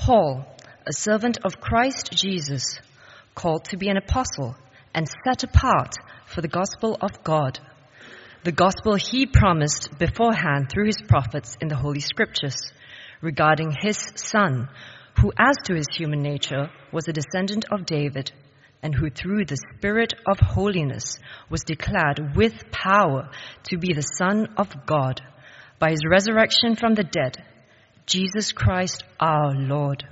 Paul, a servant of Christ Jesus, called to be an apostle and set apart for the gospel of God, the gospel he promised beforehand through his prophets in the Holy Scriptures regarding his son, who as to his human nature was a descendant of David, and who through the Spirit of holiness was declared with power to be the Son of God by his resurrection from the dead, Jesus Christ our Lord.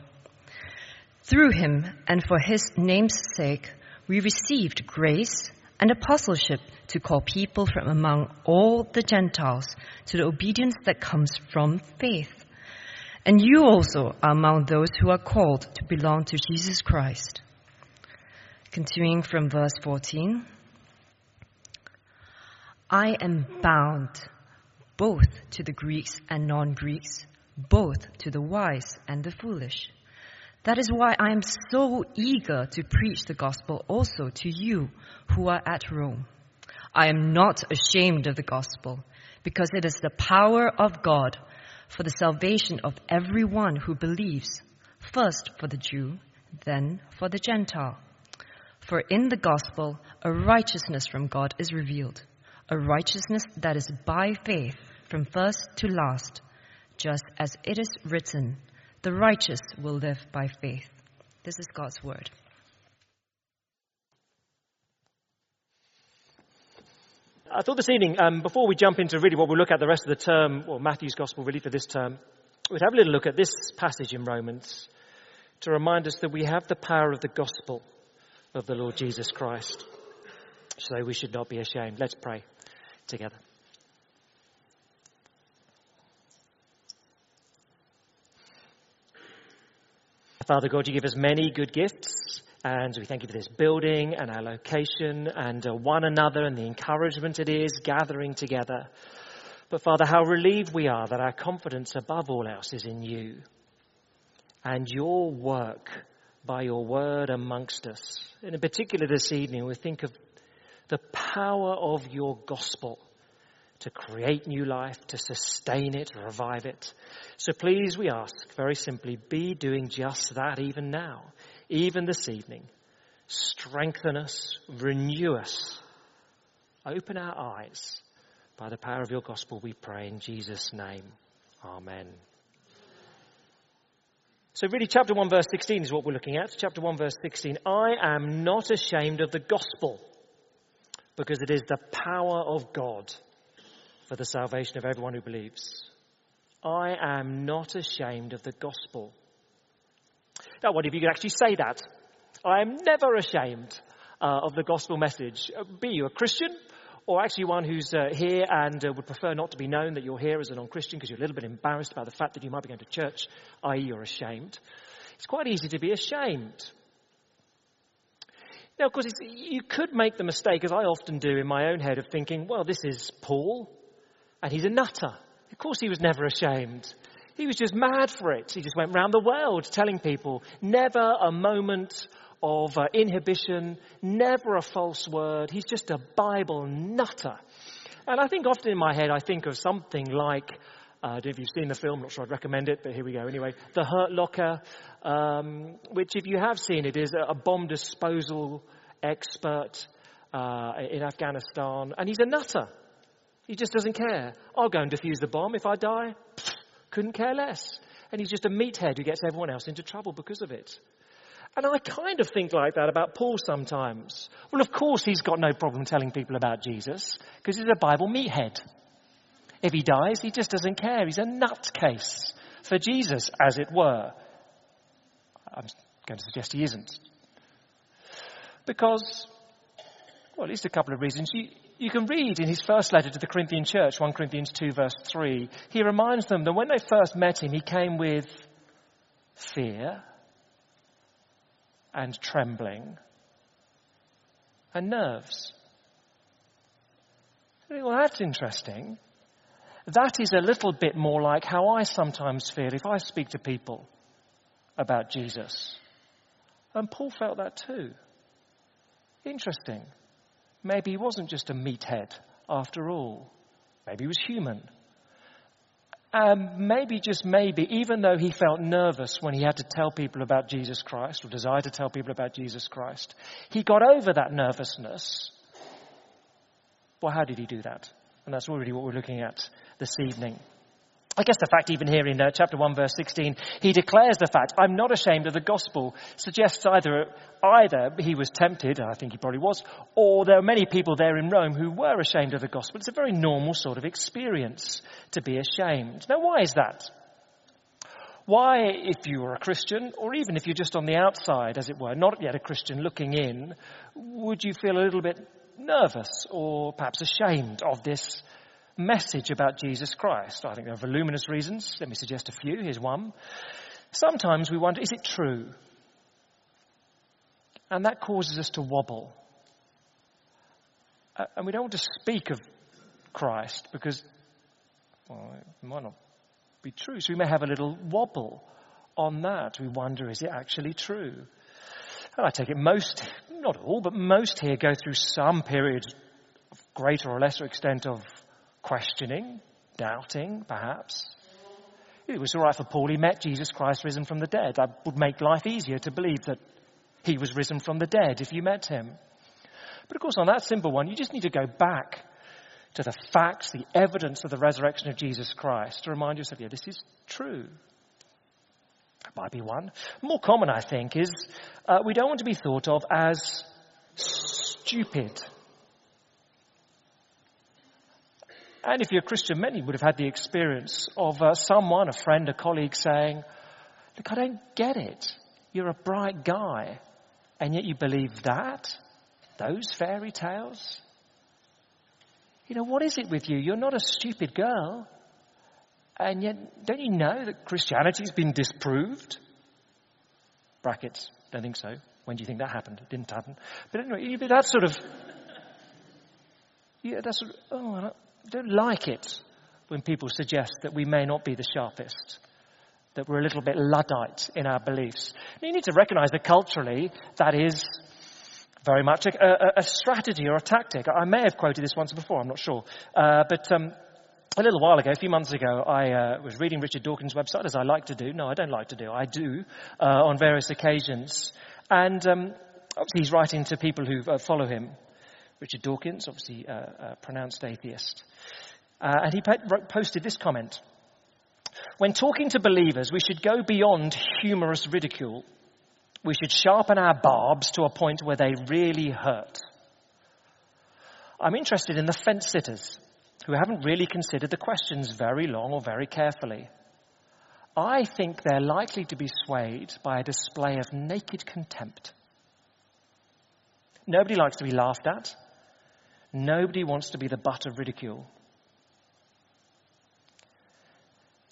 Through him and for his name's sake, we received grace and apostleship to call people from among all the Gentiles to the obedience that comes from faith. And you also are among those who are called to belong to Jesus Christ. Continuing from verse 14. I am bound both to the Greeks and non Greeks, both to the wise and the foolish. That is why I am so eager to preach the gospel also to you who are at Rome. I am not ashamed of the gospel because it is the power of God for the salvation of everyone who believes, first for the Jew, then for the Gentile. For in the gospel, a righteousness from God is revealed, a righteousness that is by faith from first to last, just as it is written, the righteous will live by faith. This is God's word. I thought this evening, um, before we jump into really what we'll look at the rest of the term, or Matthew's Gospel really for this term, we'd have a little look at this passage in Romans to remind us that we have the power of the gospel of the Lord Jesus Christ. So we should not be ashamed. Let's pray together. Father God, you give us many good gifts. And we thank you for this building and our location and uh, one another and the encouragement it is gathering together. But Father, how relieved we are that our confidence above all else is in you and your work by your word amongst us. And in particular this evening, we think of the power of your gospel to create new life, to sustain it, revive it. So please, we ask very simply, be doing just that even now even this evening. Strengthen us, renew us, open our eyes by the power of your gospel, we pray in Jesus' name. Amen. So, really, chapter 1, verse 16 is what we're looking at. Chapter 1, verse 16. I am not ashamed of the gospel because it is the power of God for the salvation of everyone who believes. I am not ashamed of the gospel. Now, what if you could actually say that? I am never ashamed uh, of the gospel message. Uh, be you a Christian or actually one who's uh, here and uh, would prefer not to be known that you're here as a non Christian because you're a little bit embarrassed about the fact that you might be going to church, i.e., you're ashamed. It's quite easy to be ashamed. Now, of course, you could make the mistake, as I often do in my own head, of thinking, well, this is Paul, and he's a nutter. Of course, he was never ashamed. He was just mad for it. He just went round the world telling people never a moment of uh, inhibition, never a false word. He's just a Bible nutter. And I think often in my head, I think of something like, uh, if you've seen the film, not sure I'd recommend it, but here we go anyway. The Hurt Locker, um, which if you have seen it, is a bomb disposal expert uh, in Afghanistan. And he's a nutter. He just doesn't care. I'll go and defuse the bomb if I die couldn't care less. And he's just a meathead who gets everyone else into trouble because of it. And I kind of think like that about Paul sometimes. Well, of course, he's got no problem telling people about Jesus because he's a Bible meathead. If he dies, he just doesn't care. He's a nutcase for Jesus, as it were. I'm going to suggest he isn't. Because, well, at least a couple of reasons. You, you can read in his first letter to the Corinthian church, 1 Corinthians 2 verse 3, he reminds them that when they first met him, he came with fear and trembling and nerves. Well, that's interesting. That is a little bit more like how I sometimes feel if I speak to people about Jesus. And Paul felt that too. Interesting. Maybe he wasn't just a meathead after all. Maybe he was human. And maybe, just maybe, even though he felt nervous when he had to tell people about Jesus Christ or desired to tell people about Jesus Christ, he got over that nervousness. Well, how did he do that? And that's really what we're looking at this evening. I guess the fact, even here in uh, chapter 1, verse 16, he declares the fact, I'm not ashamed of the gospel, suggests either, either he was tempted, and I think he probably was, or there are many people there in Rome who were ashamed of the gospel. It's a very normal sort of experience to be ashamed. Now, why is that? Why, if you were a Christian, or even if you're just on the outside, as it were, not yet a Christian looking in, would you feel a little bit nervous or perhaps ashamed of this message about Jesus Christ. I think there are voluminous reasons. Let me suggest a few. Here's one. Sometimes we wonder, is it true? And that causes us to wobble. Uh, and we don't want to speak of Christ because well, it might not be true. So we may have a little wobble on that. We wonder, is it actually true? And I take it most, not all, but most here go through some period of greater or lesser extent of questioning, doubting, perhaps. It was all right for Paul. He met Jesus Christ risen from the dead. That would make life easier to believe that he was risen from the dead if you met him. But of course, on that simple one, you just need to go back to the facts, the evidence of the resurrection of Jesus Christ to remind yourself, yeah, this is true. That might be one. More common, I think, is uh, we don't want to be thought of as stupid And if you're a Christian, many would have had the experience of uh, someone, a friend, a colleague saying, Look, I don't get it. You're a bright guy, and yet you believe that? Those fairy tales? You know, what is it with you? You're not a stupid girl. And yet, don't you know that Christianity's been disproved? Brackets, don't think so. When do you think that happened? It didn't happen. But anyway, that sort of, yeah, that's sort of, oh, don't like it when people suggest that we may not be the sharpest, that we're a little bit Luddite in our beliefs. You need to recognize that culturally that is very much a, a, a strategy or a tactic. I may have quoted this once before, I'm not sure. Uh, but um, a little while ago, a few months ago, I uh, was reading Richard Dawkins' website, as I like to do. No, I don't like to do. I do uh, on various occasions. And um, obviously, he's writing to people who uh, follow him. Richard Dawkins, obviously a uh, uh, pronounced atheist. Uh, and he posted this comment. When talking to believers, we should go beyond humorous ridicule. We should sharpen our barbs to a point where they really hurt. I'm interested in the fence sitters who haven't really considered the questions very long or very carefully. I think they're likely to be swayed by a display of naked contempt. Nobody likes to be laughed at. Nobody wants to be the butt of ridicule.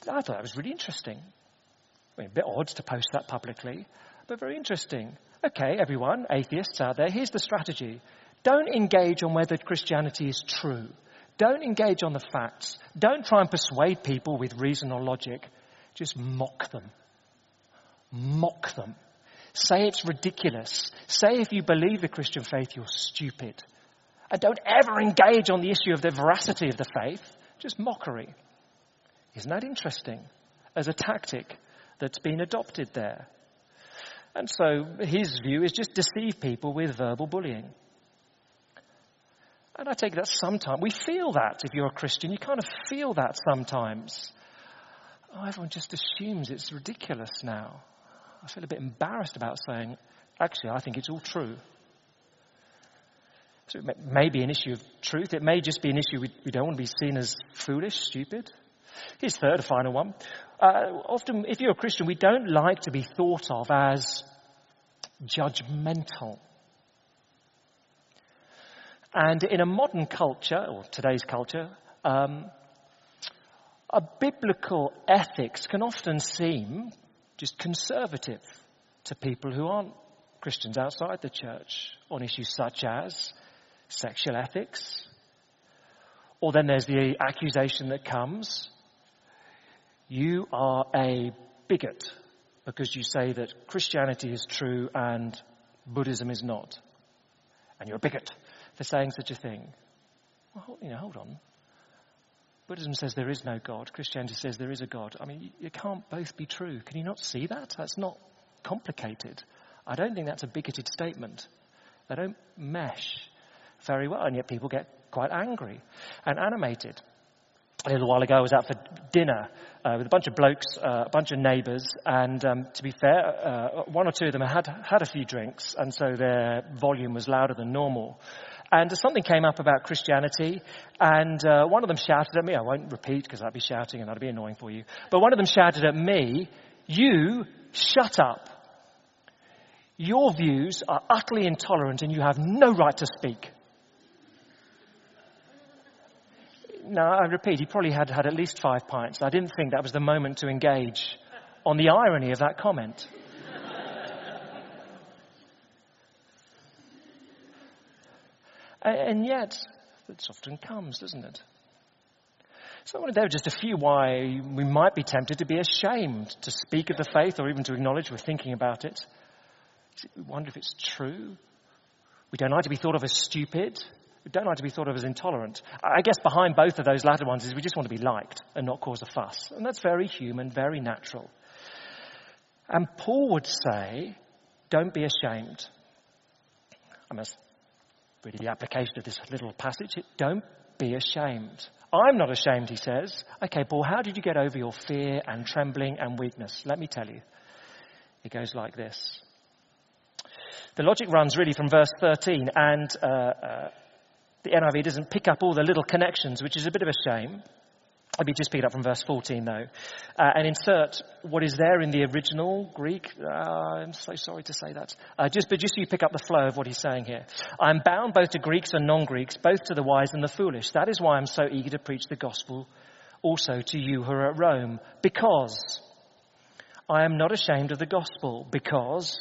I thought that was really interesting. I mean, a bit odd to post that publicly, but very interesting. Okay, everyone, atheists out there, here's the strategy. Don't engage on whether Christianity is true. Don't engage on the facts. Don't try and persuade people with reason or logic. Just mock them. Mock them. Say it's ridiculous. Say if you believe the Christian faith, you're stupid. And don't ever engage on the issue of the veracity of the faith. Just mockery. Isn't that interesting? As a tactic that's been adopted there. And so his view is just deceive people with verbal bullying. And I take that sometimes. We feel that if you're a Christian. You kind of feel that sometimes. Oh, everyone just assumes it's ridiculous now. I feel a bit embarrassed about saying, actually, I think it's all true. So it may be an issue of truth. It may just be an issue we, don't want to be seen as foolish, stupid. Here's third, a final one. Uh, often, if you're a Christian, we don't like to be thought of as judgmental. And in a modern culture, or today's culture, um, a biblical ethics can often seem just conservative to people who aren't Christians outside the church on issues such as sexual ethics. Or then there's the accusation that comes you are a bigot because you say that Christianity is true and Buddhism is not. And you're a bigot for saying such a thing. Well, you know, hold on. Buddhism says there is no God. Christianity says there is a God. I mean, you, can't both be true. Can you not see that? That's not complicated. I don't think that's a bigoted statement. They don't mesh very well, and yet people get quite angry and animated. A little while ago, I was out for dinner uh, with a bunch of blokes, uh, a bunch of neighbours, and um, to be fair, uh, one or two of them had had a few drinks, and so their volume was louder than normal. And something came up about Christianity, and uh, one of them shouted at me. I won't repeat because I'd be shouting and that'd be annoying for you. But one of them shouted at me, "You shut up! Your views are utterly intolerant, and you have no right to speak." Now, I repeat, he probably had had at least five pints. I didn't think that was the moment to engage on the irony of that comment. and yet, it often comes, doesn't it? So I wondered there are just a few why we might be tempted to be ashamed to speak of the faith or even to acknowledge we're thinking about it. We wonder if it's true. We don't like to be thought of as stupid. We don't like to be thought of as intolerant. I guess behind both of those latter ones is we just want to be liked and not cause a fuss. And that's very human, very natural. And Paul would say, don't be ashamed. I must read the application of this little passage. Don't be ashamed. I'm not ashamed, he says. Okay, Paul, how did you get over your fear and trembling and weakness? Let me tell you. It goes like this. The logic runs really from verse 13, and uh, uh, the NIV doesn't pick up all the little connections, which is a bit of a shame. Let me just pick it up from verse 14, though, uh, and insert what is there in the original Greek. Uh, I'm so sorry to say that. Uh, just, but just so you pick up the flow of what he's saying here. I'm bound both to Greeks and non-Greeks, both to the wise and the foolish. That is why I'm so eager to preach the gospel also to you who are at Rome, because I am not ashamed of the gospel, because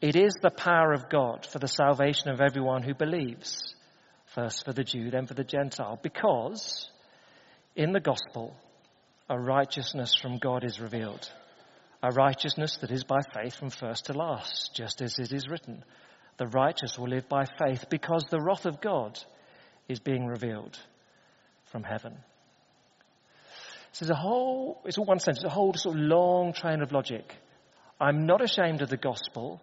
it is the power of God for the salvation of everyone who believes First for the Jew, then for the Gentile. Because in the gospel, a righteousness from God is revealed. A righteousness that is by faith from first to last, just as it is written. The righteous will live by faith because the wrath of God is being revealed from heaven. So there's a whole, it's all one sentence, a whole sort of long train of logic. I'm not ashamed of the gospel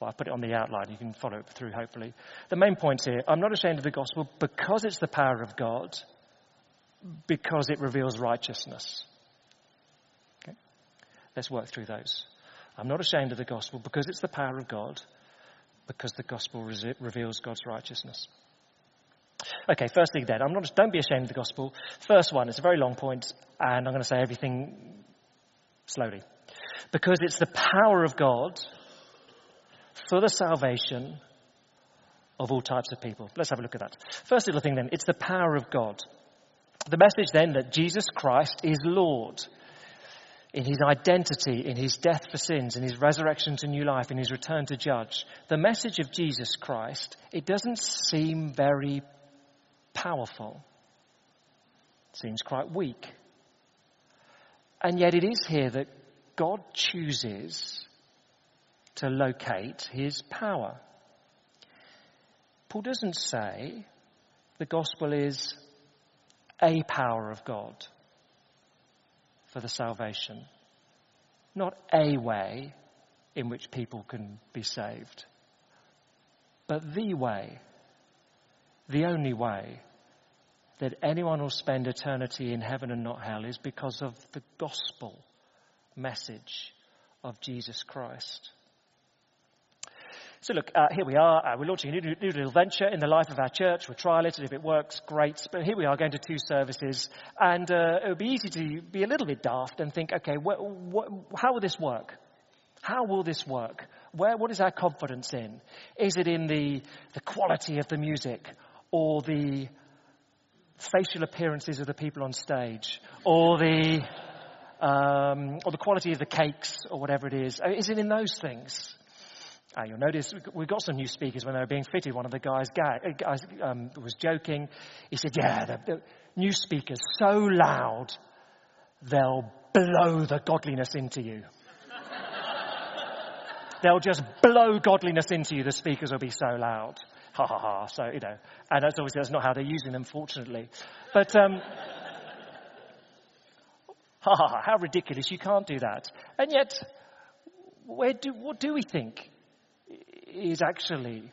well, I put it on the outline. You can follow it through, hopefully. The main points here I'm not ashamed of the gospel because it's the power of God, because it reveals righteousness. Okay? Let's work through those. I'm not ashamed of the gospel because it's the power of God, because the gospel re- reveals God's righteousness. Okay, first thing then, I'm not, don't be ashamed of the gospel. First one, it's a very long point, and I'm going to say everything slowly. Because it's the power of God for the salvation of all types of people. Let's have a look at that. First little thing then, it's the power of God. The message then that Jesus Christ is Lord in his identity, in his death for sins, in his resurrection to new life, in his return to judge. The message of Jesus Christ, it doesn't seem very powerful. It seems quite weak. And yet it is here that God chooses to locate his power. Paul doesn't say the gospel is a power of God for the salvation, not a way in which people can be saved, but the way, the only way that anyone will spend eternity in heaven and not hell is because of the gospel message of Jesus Christ. So look, uh, here we are. Uh, we're launching a new, new, little venture in the life of our church. We'll trial it, and if it works, great. But here we are going to two services, and uh, it would be easy to be a little bit daft and think, okay, wh- wh- how will this work? How will this work? Where, what is our confidence in? Is it in the, the quality of the music, or the facial appearances of the people on stage, or the um, or the quality of the cakes, or whatever it is? Uh, is it in those things? Uh, you'll notice we got some new speakers when they were being fitted. One of the guys, uh, guys um, was joking. He said, Yeah, the, the new speakers so loud, they'll blow the godliness into you. they'll just blow godliness into you. The speakers will be so loud. Ha ha ha. So, you know, and that's obviously that's not how they're using them, fortunately. But, um, Ha ha ha, how ridiculous, you can't do that. And yet, where do, what do we think is actually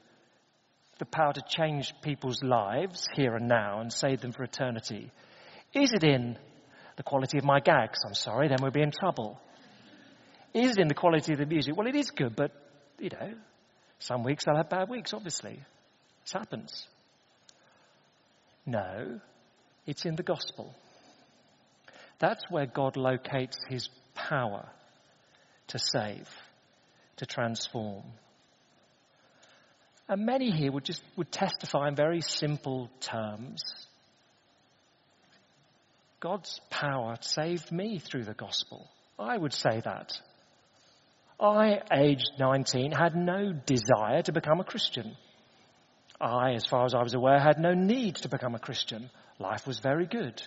the power to change people's lives here and now and save them for eternity? Is it in the quality of my gags? I'm sorry, then we'll be in trouble. Is it in the quality of the music? Well, it is good, but, you know, some weeks I'll have bad weeks, obviously. This happens. No, it's in the gospel. That's where God locates his power to save, to transform. And many here would just would testify in very simple terms. God's power saved me through the gospel. I would say that. I, aged 19, had no desire to become a Christian. I, as far as I was aware, had no need to become a Christian. Life was very good.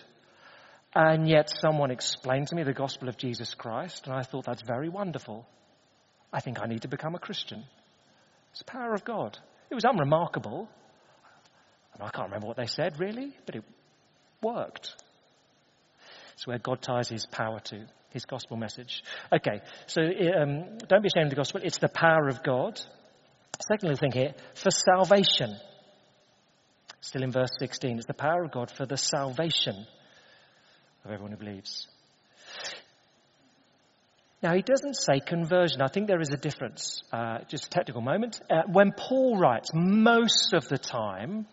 And yet someone explained to me the gospel of Jesus Christ, and I thought that's very wonderful. I think I need to become a Christian. It's the power of God. It was unremarkable. And I can't remember what they said really, but it worked. It's where God ties his power to, his gospel message. Okay, so um, don't be ashamed of the gospel. It's the power of God. Second little thing here, for salvation. Still in verse 16, it's the power of God for the salvation of everyone who believes. Now, he doesn't say conversion. I think there is a difference. Uh, just a technical moment. Uh, when Paul writes, most of the time,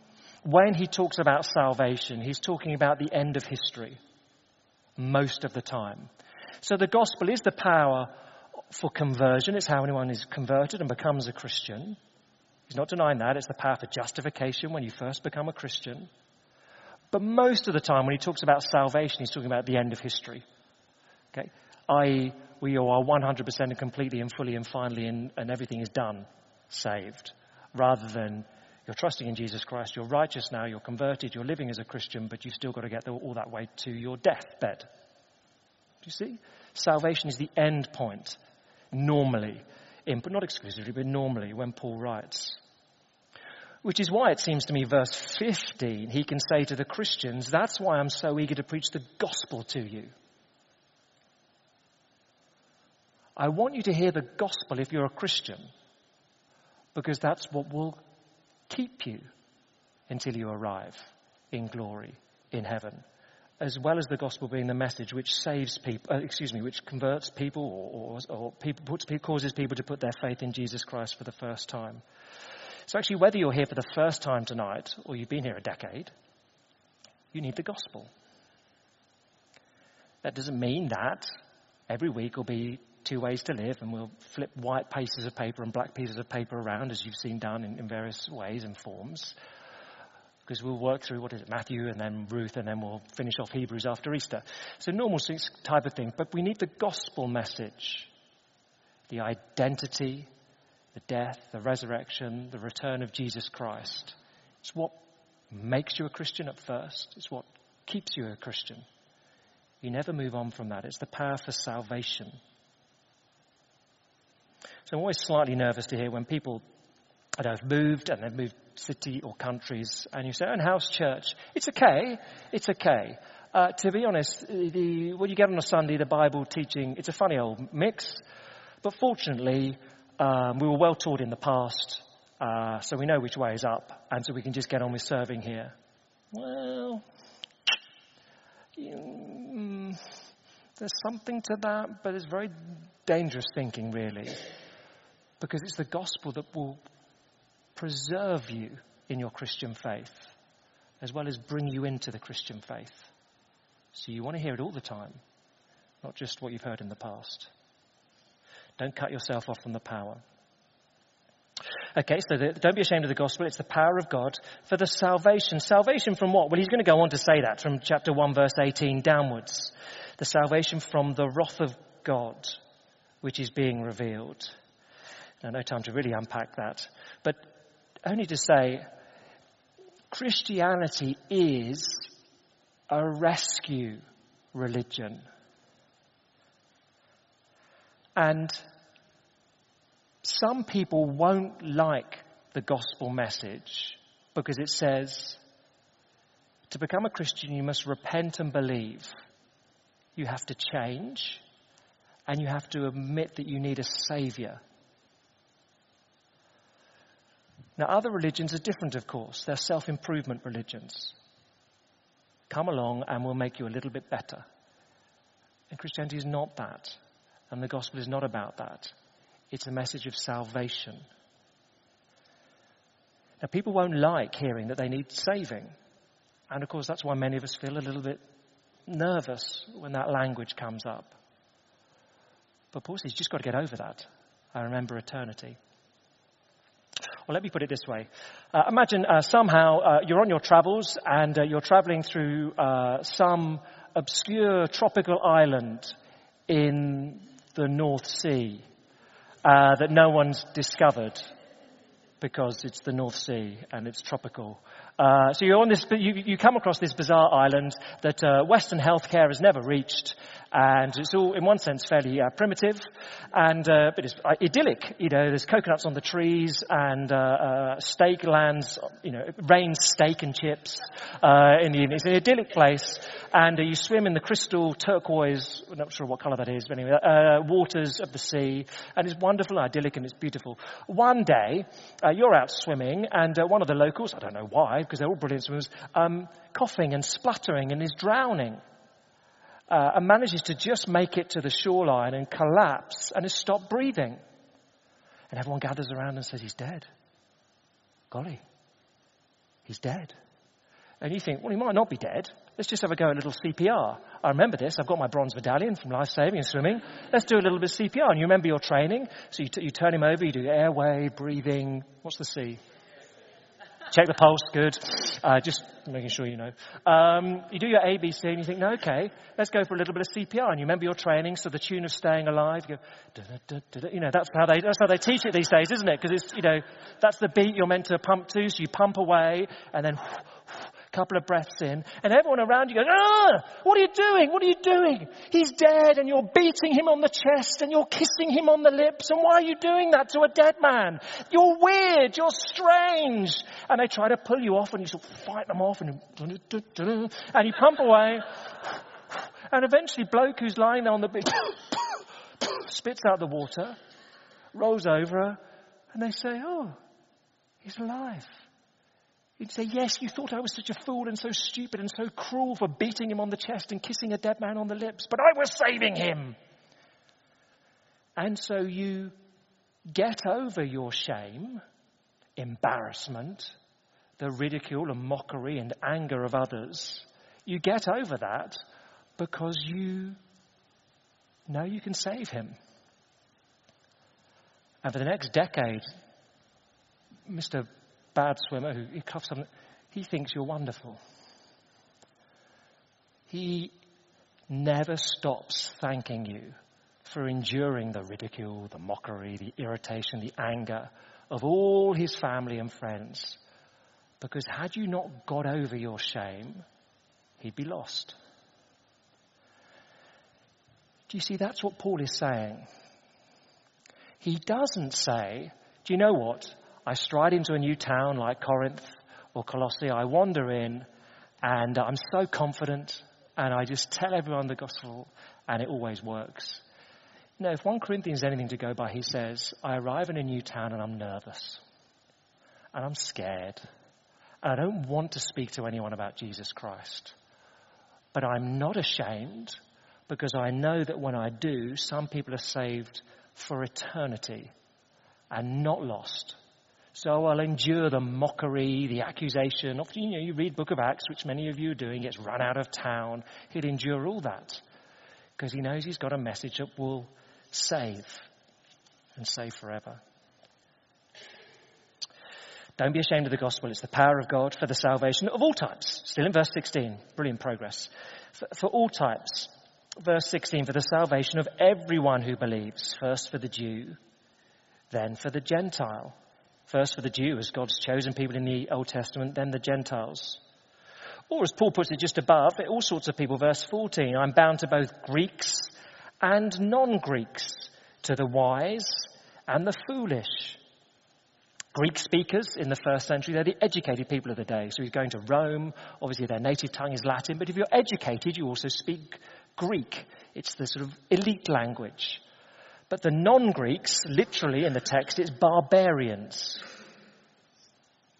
when he talks about salvation, he's talking about the end of history. Most of the time. So the gospel is the power for conversion. It's how anyone is converted and becomes a Christian. He's not denying that. It's the power for justification when you first become a Christian. But most of the time, when he talks about salvation, he's talking about the end of history. Okay? I.e., we are 100% and completely and fully and finally, and, and everything is done, saved. Rather than you're trusting in Jesus Christ, you're righteous now, you're converted, you're living as a Christian, but you've still got to get all that way to your deathbed. Do you see? Salvation is the end point normally, in, but not exclusively, but normally when Paul writes. Which is why it seems to me, verse 15, he can say to the Christians, That's why I'm so eager to preach the gospel to you. I want you to hear the gospel if you're a Christian, because that's what will keep you until you arrive in glory in heaven as well as the gospel being the message which saves people, uh, excuse me, which converts people or, or, or people, puts, causes people to put their faith in Jesus Christ for the first time. So actually, whether you're here for the first time tonight or you've been here a decade, you need the gospel. That doesn't mean that every week will be two ways to live and we'll flip white pieces of paper and black pieces of paper around as you've seen done in, in various ways and forms because we'll work through what is it, Matthew and then Ruth and then we'll finish off Hebrews after Easter. So normal type of thing, but we need the gospel message. The identity, the death, the resurrection, the return of Jesus Christ. It's what makes you a Christian at first. It's what keeps you a Christian. You never move on from that. It's the power for salvation. So I'm always slightly nervous to hear when people that have moved and they've moved city or countries and you say, and house church. It's okay. It's okay. Uh, to be honest, the, what you get on a Sunday, the Bible teaching, it's a funny old mix. But fortunately, um, we were well taught in the past, uh, so we know which way is up, and so we can just get on with serving here. Well, mm, there's something to that, but it's very dangerous thinking, really, because it's the gospel that will preserve you in your Christian faith, as well as bring you into the Christian faith. So you want to hear it all the time, not just what you've heard in the past. Don't cut yourself off from the power. Okay, so the, don't be ashamed of the gospel. It's the power of God for the salvation. Salvation from what? Well, he's going to go on to say that from chapter 1, verse 18 downwards. The salvation from the wrath of God, which is being revealed. No time to really unpack that. But only to say Christianity is a rescue religion. And some people won't like the gospel message because it says to become a Christian you must repent and believe. You have to change. And you have to admit that you need a savior. Now, other religions are different, of course. They're self improvement religions. Come along and we'll make you a little bit better. And Christianity is not that. And the gospel is not about that. It's a message of salvation. Now, people won't like hearing that they need saving. And of course, that's why many of us feel a little bit nervous when that language comes up. But Paul says, you've just got to get over that. I remember eternity. Well, let me put it this way. Uh, imagine uh, somehow uh, you're on your travels and uh, you're traveling through uh, some obscure tropical island in the North Sea uh, that no one's discovered because it's the North Sea and it's tropical. Uh, so you're on this, you, you come across this bizarre island that uh, Western healthcare has never reached, and it's all, in one sense, fairly uh, primitive, and uh, but it's uh, idyllic. You know, there's coconuts on the trees, and uh, steak lands. You know, rains steak and chips in the evening. It's an idyllic place, and you swim in the crystal turquoise. I'm not sure what colour that is, but anyway, waters of the sea, and it's wonderful, idyllic, and it's beautiful. One day, you're out swimming, and one of the locals, I don't know why because they're all brilliant swimmers, um, coughing and spluttering and is drowning. Uh, and manages to just make it to the shoreline and collapse and has stopped breathing. And everyone gathers around and says, He's dead. Golly, he's dead. And you think, well, he might not be dead. Let's just have a go at a little CPR. I remember this. I've got my bronze medallion from life saving and swimming. Let's do a little bit of CPR. And you remember your training. So you, t- you turn him over, you do airway, breathing. What's the C? Check the pulse, good. Uh, just making sure you know. Um, you do your ABC and you think, no, okay, let's go for a little bit of CPR. And you remember your training, so the tune of staying alive, you go, you know, that's how they, that's how they teach it these days, isn't it? Because it's, you know, that's the beat you're meant to pump to, so you pump away and then couple of breaths in, and everyone around you goes, ah, what are you doing? What are you doing? He's dead, and you're beating him on the chest, and you're kissing him on the lips, and why are you doing that to a dead man? You're weird, you're strange. And they try to pull you off, and you sort of fight them off, and, and you pump away, and eventually bloke who's lying there on the beach spits out the water, rolls over, and they say, oh, he's alive. He'd say, Yes, you thought I was such a fool and so stupid and so cruel for beating him on the chest and kissing a dead man on the lips, but I was saving him. And so you get over your shame, embarrassment, the ridicule and mockery and anger of others. You get over that because you know you can save him. And for the next decade, Mr bad swimmer who he cuffs something, he thinks you're wonderful. He never stops thanking you for enduring the ridicule, the mockery, the irritation, the anger of all his family and friends. Because had you not got over your shame, he'd be lost. Do you see, that's what Paul is saying. He doesn't say, do you know what? I stride into a new town like Corinth or Colossae. I wander in and I'm so confident and I just tell everyone the gospel and it always works. No, if 1 Corinthians is anything to go by, he says, I arrive in a new town and I'm nervous and I'm scared and I don't want to speak to anyone about Jesus Christ. But I'm not ashamed because I know that when I do, some people are saved for eternity and not lost. So I'll endure the mockery, the accusation. Often, you know, you read Book of Acts, which many of you are doing, gets run out of town. He'll endure all that because he knows he's got a message that will save and save forever. Don't be ashamed of the gospel. It's the power of God for the salvation of all types. Still in verse 16. Brilliant progress. For, for all types. Verse 16. For the salvation of everyone who believes. First for the Jew, then for the Gentile. First for the Jews, God's chosen people in the Old Testament, then the Gentiles. Or as Paul puts it just above, all sorts of people. Verse 14, I'm bound to both Greeks and non-Greeks, to the wise and the foolish. Greek speakers in the first century, they're the educated people of the day. So he's going to Rome. Obviously, their native tongue is Latin, but if you're educated, you also speak Greek. It's the sort of elite language. But the non-Greeks, literally in the text, it's barbarians.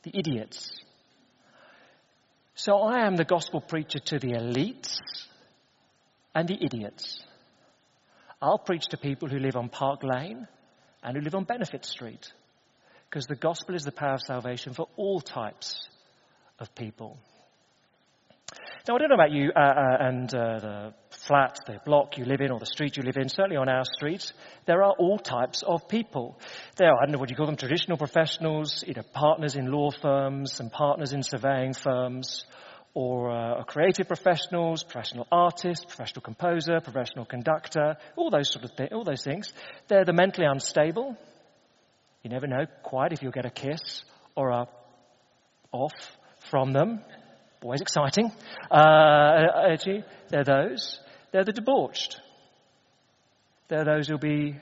The idiots. So I am the gospel preacher to the elites and the idiots. I'll preach to people who live on Park Lane and who live on Benefit Street. Because the gospel is the power of salvation for all types of people. Now, I don't know about you uh, uh, and uh, the flat, the block you live in, or the street you live in. Certainly on our streets, there are all types of people. There are, I don't know what do you call them, traditional professionals, you know, partners in law firms and partners in surveying firms, or uh, creative professionals, professional artist, professional composer, professional conductor, all those sort of things, all those things. They're the mentally unstable. You never know quite if you'll get a kiss or a off from them. Always exciting. Uh, they're those. They're the debauched. They're those who'll be,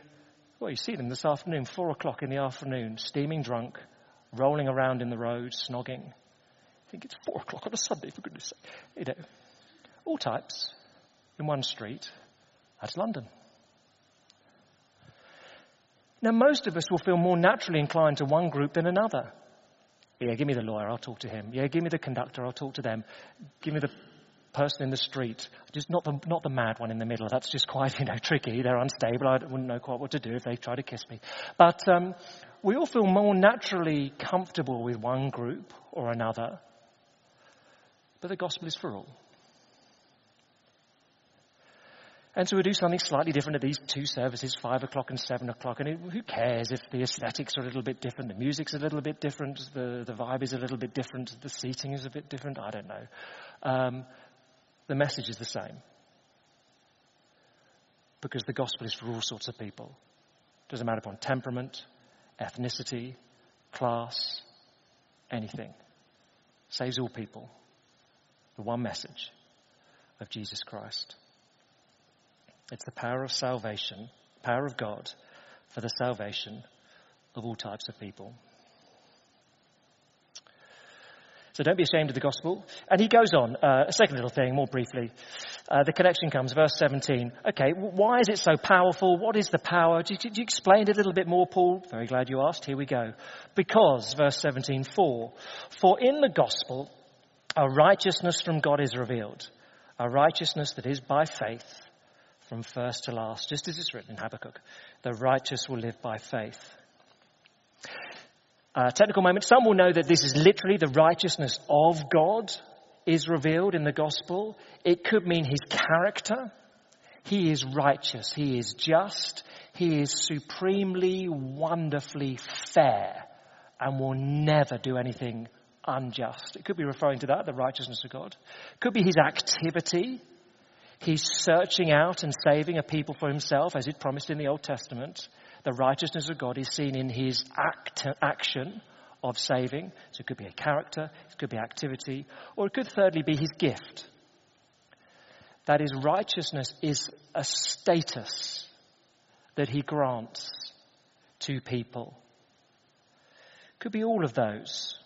well, you see them this afternoon, four o'clock in the afternoon, steaming drunk, rolling around in the road, snogging. I think it's four o'clock on a Sunday, for goodness sake. You know, all types in one street. That's London. Now, most of us will feel more naturally inclined to one group than another. Yeah, give me the lawyer, I'll talk to him. Yeah, give me the conductor, I'll talk to them. Give me the person in the street, just not the, not the mad one in the middle. That's just quite, you know, tricky. They're unstable. I wouldn't know quite what to do if they try to kiss me. But um, we all feel more naturally comfortable with one group or another. But the gospel is for all. And so we do something slightly different at these two services, five o'clock and seven o'clock. And it, who cares if the aesthetics are a little bit different, the music's a little bit different, the, the vibe is a little bit different, the seating is a bit different? I don't know. Um, the message is the same. Because the gospel is for all sorts of people. Doesn't matter upon temperament, ethnicity, class, anything. Saves all people. The one message of Jesus Christ. It's the power of salvation, power of God for the salvation of all types of people. So don't be ashamed of the gospel. And he goes on, uh, a second little thing, more briefly. Uh, the connection comes, verse 17. Okay, why is it so powerful? What is the power? Did you, you explain it a little bit more, Paul? Very glad you asked. Here we go. Because, verse 17, for, for in the gospel, a righteousness from God is revealed, a righteousness that is by faith from first to last, just as it's written in Habakkuk. The righteous will live by faith. Uh, technical moment. Some will know that this is literally the righteousness of God is revealed in the gospel. It could mean his character. He is righteous. He is just. He is supremely, wonderfully fair and will never do anything unjust. It could be referring to that, the righteousness of God. It could be his activity. He's searching out and saving a people for himself, as he promised in the Old Testament. The righteousness of God is seen in his act, action of saving. So it could be a character, it could be activity, or it could thirdly be his gift. That is, righteousness is a status that he grants to people. Could be all of those,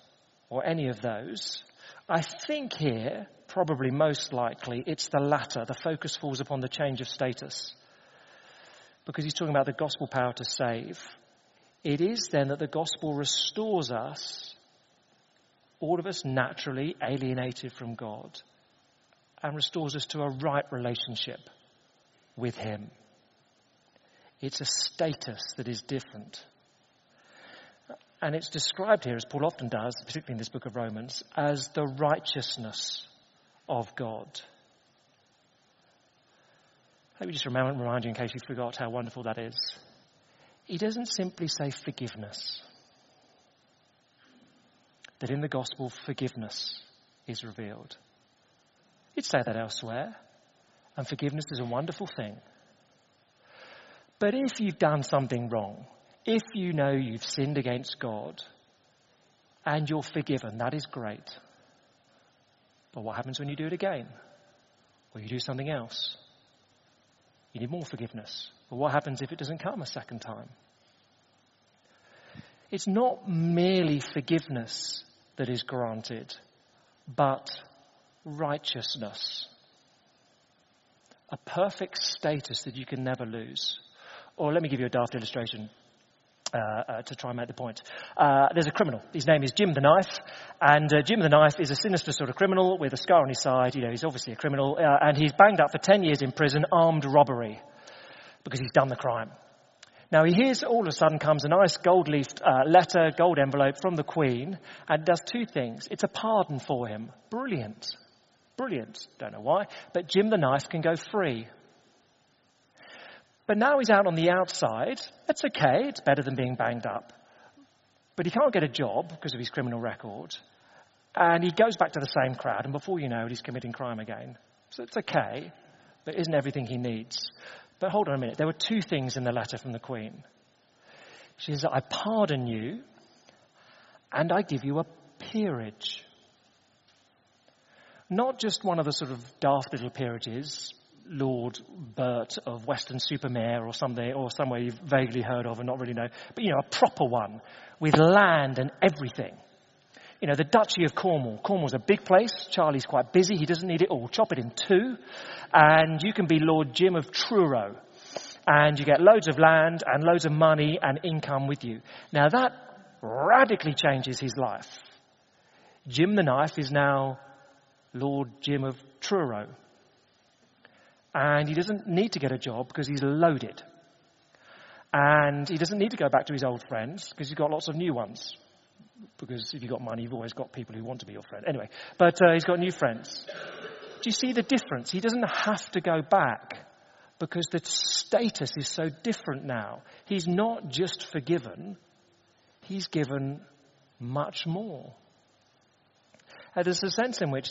or any of those. I think here probably most likely it's the latter. The focus falls upon the change of status. Because he's talking about the gospel power to save. It is then that the gospel restores us, all of us naturally alienated from God, and restores us to a right relationship with Him. It's a status that is different. And it's described here, as Paul often does, particularly in this book of Romans, as the righteousness of God. Let me just remind, remind you in case you forgot how wonderful that is. He doesn't simply say forgiveness. That in the gospel, forgiveness is revealed. He'd say that elsewhere. And forgiveness is a wonderful thing. But if you've done something wrong, if you know you've sinned against God and you're forgiven, that is great. But what happens when you do it again? Or you do something else? You need more forgiveness. But what happens if it doesn't come a second time? It's not merely forgiveness that is granted, but righteousness. a perfect status that you can never lose. Or let me give you a daft illustration. Uh, uh, to try and make the point. Uh, there's a criminal. His name is Jim the Knife, and uh, Jim the Knife is a sinister sort of criminal with a scar on his side. You know, he's obviously a criminal, and he's banged up for 10 years in prison, armed robbery, because he's done the crime. Now he hears all of a sudden comes a nice gold leafed uh, letter, gold envelope from the Queen, and does two things. It's a pardon for him. Brilliant. Brilliant. Don't know why. But Jim the Knife can go free. But now he's out on the outside. It's okay. It's better than being banged up. But he can't get a job because of his criminal record. And he goes back to the same crowd, and before you know it, he's committing crime again. So it's okay, but isn't everything he needs. But hold on a minute. There were two things in the letter from the Queen. She says, I pardon you and I give you a peerage. Not just one of the sort of daft little peerages, Lord Bert of Weston-super-Mare or something, or somewhere you've vaguely heard of and not really know, but you know, a proper one with land and everything. You know, the Duchy of Cornwall. Cornwall's a big place. Charlie's quite busy. He doesn't need it all. Chop it in two. And you can be Lord Jim of Truro. And you get loads of land and loads of money and income with you. Now that radically changes his life. Jim the Knife is now Lord Jim of Truro. And he doesn't need to get a job because he's loaded. And he doesn't need to go back to his old friends because he's got lots of new ones because if you've got money, you've always got people who want to be your friend. Anyway, but uh, he's got new friends. Do you see the difference? He doesn't have to go back because the status is so different now. He's not just forgiven, he's given much more. And there's a sense in which,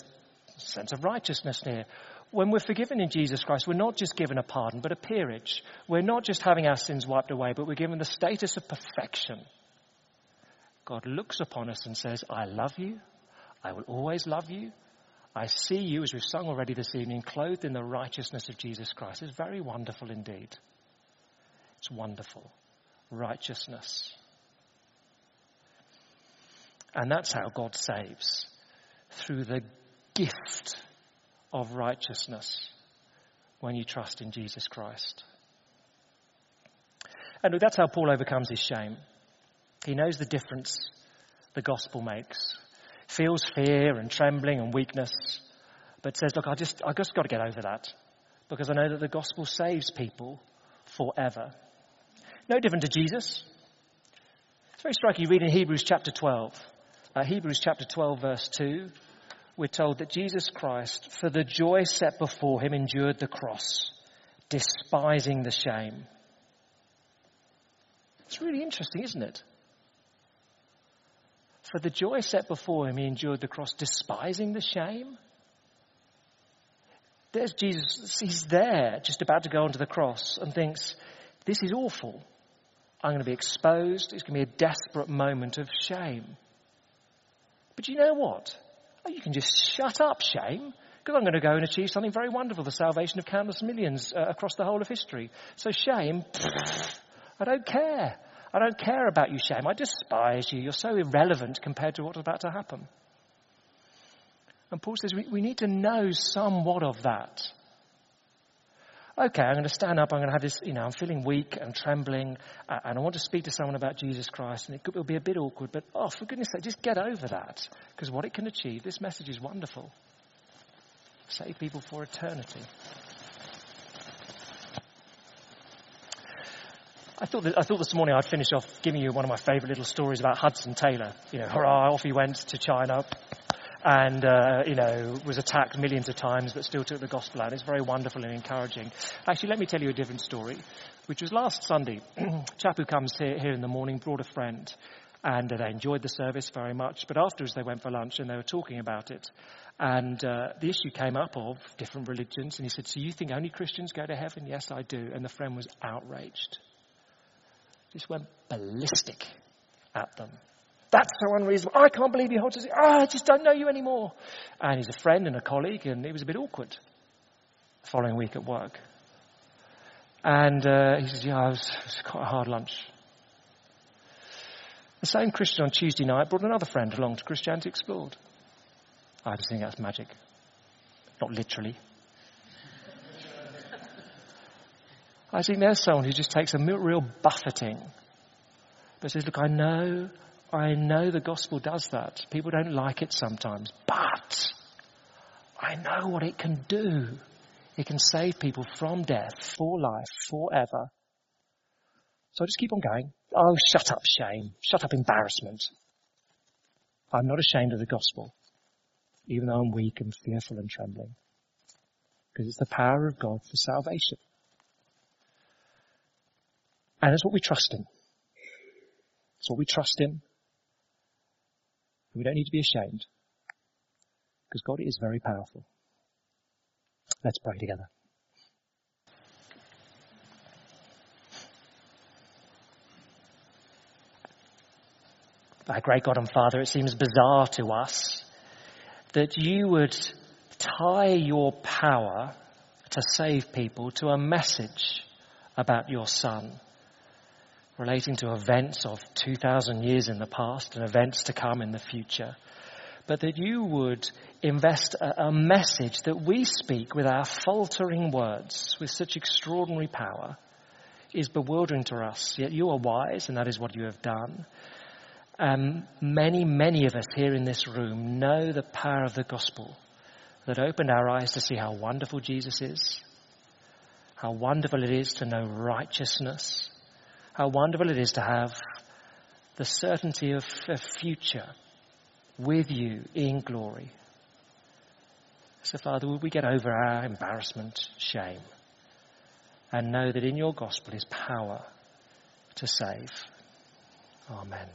sense of righteousness here. When we're forgiven in Jesus Christ, we're not just given a pardon, but a peerage. We're not just having our sins wiped away, but we're given the status of perfection. God looks upon us and says, I love you. I will always love you. I see you, as we've sung already this evening, clothed in the righteousness of Jesus Christ. It's very wonderful indeed. It's wonderful. Righteousness. And that's how God saves through the gift of righteousness when you trust in Jesus Christ. And that's how Paul overcomes his shame. He knows the difference the gospel makes. Feels fear and trembling and weakness, but says, look, I just, I just got to get over that because I know that the gospel saves people forever. No different to Jesus. It's very striking. You read in Hebrews chapter 12. Uh, Hebrews chapter 12 verse 2. We're told that Jesus Christ, for the joy set before him, endured the cross, despising the shame. It's really interesting, isn't it? For the joy set before him, he endured the cross, despising the shame. There's Jesus, he's there, just about to go onto the cross, and thinks, This is awful. I'm going to be exposed. It's going to be a desperate moment of shame. But you know what? Oh, you can just shut up, shame, because I'm going to go and achieve something very wonderful the salvation of countless millions uh, across the whole of history. So, shame, I don't care. I don't care about you, shame. I despise you. You're so irrelevant compared to what's about to happen. And Paul says we, we need to know somewhat of that. Okay, I'm going to stand up. I'm going to have this, you know, I'm feeling weak and trembling, uh, and I want to speak to someone about Jesus Christ, and it will be a bit awkward, but oh, for goodness sake, just get over that. Because what it can achieve, this message is wonderful. Save people for eternity. I thought, that, I thought this morning I'd finish off giving you one of my favourite little stories about Hudson Taylor. You know, hurrah, off he went to China and, uh, you know, was attacked millions of times but still took the gospel out. It's very wonderful and encouraging. Actually, let me tell you a different story, which was last Sunday. chap who comes here, here in the morning brought a friend and uh, they enjoyed the service very much. But afterwards, they went for lunch and they were talking about it. And uh, the issue came up of different religions. And he said, So you think only Christians go to heaven? Yes, I do. And the friend was outraged just went ballistic at them. That's so unreasonable. I can't believe you hold to oh, I just don't know you anymore. And he's a friend and a colleague, and it was a bit awkward the following week at work. And uh, he says, yeah, it was, it was quite a hard lunch. The same Christian on Tuesday night brought another friend along to Christianity Explored. I just think that's magic. Not literally. I think there's someone who just takes a real buffeting, but says, Look, I know, I know the gospel does that. People don't like it sometimes, but I know what it can do. It can save people from death, for life, forever. So I just keep on going. Oh, shut up, shame. Shut up, embarrassment. I'm not ashamed of the gospel, even though I'm weak and fearful and trembling. Because it's the power of God for salvation. And it's what we trust in. It's what we trust in. We don't need to be ashamed. Because God is very powerful. Let's pray together. Our great God and Father, it seems bizarre to us that you would tie your power to save people to a message about your Son relating to events of 2,000 years in the past and events to come in the future, but that you would invest a, a, message that we speak with our faltering words with such extraordinary power is bewildering to us. Yet you are wise, and that is what you have done. Um, many, many of us here in this room know the power of the gospel that opened our eyes to see how wonderful Jesus is, how wonderful it is to know righteousness, how wonderful it is to have the certainty of a future with you in glory. So, Father, would we get over our embarrassment, shame, and know that in your gospel is power to save? Amen.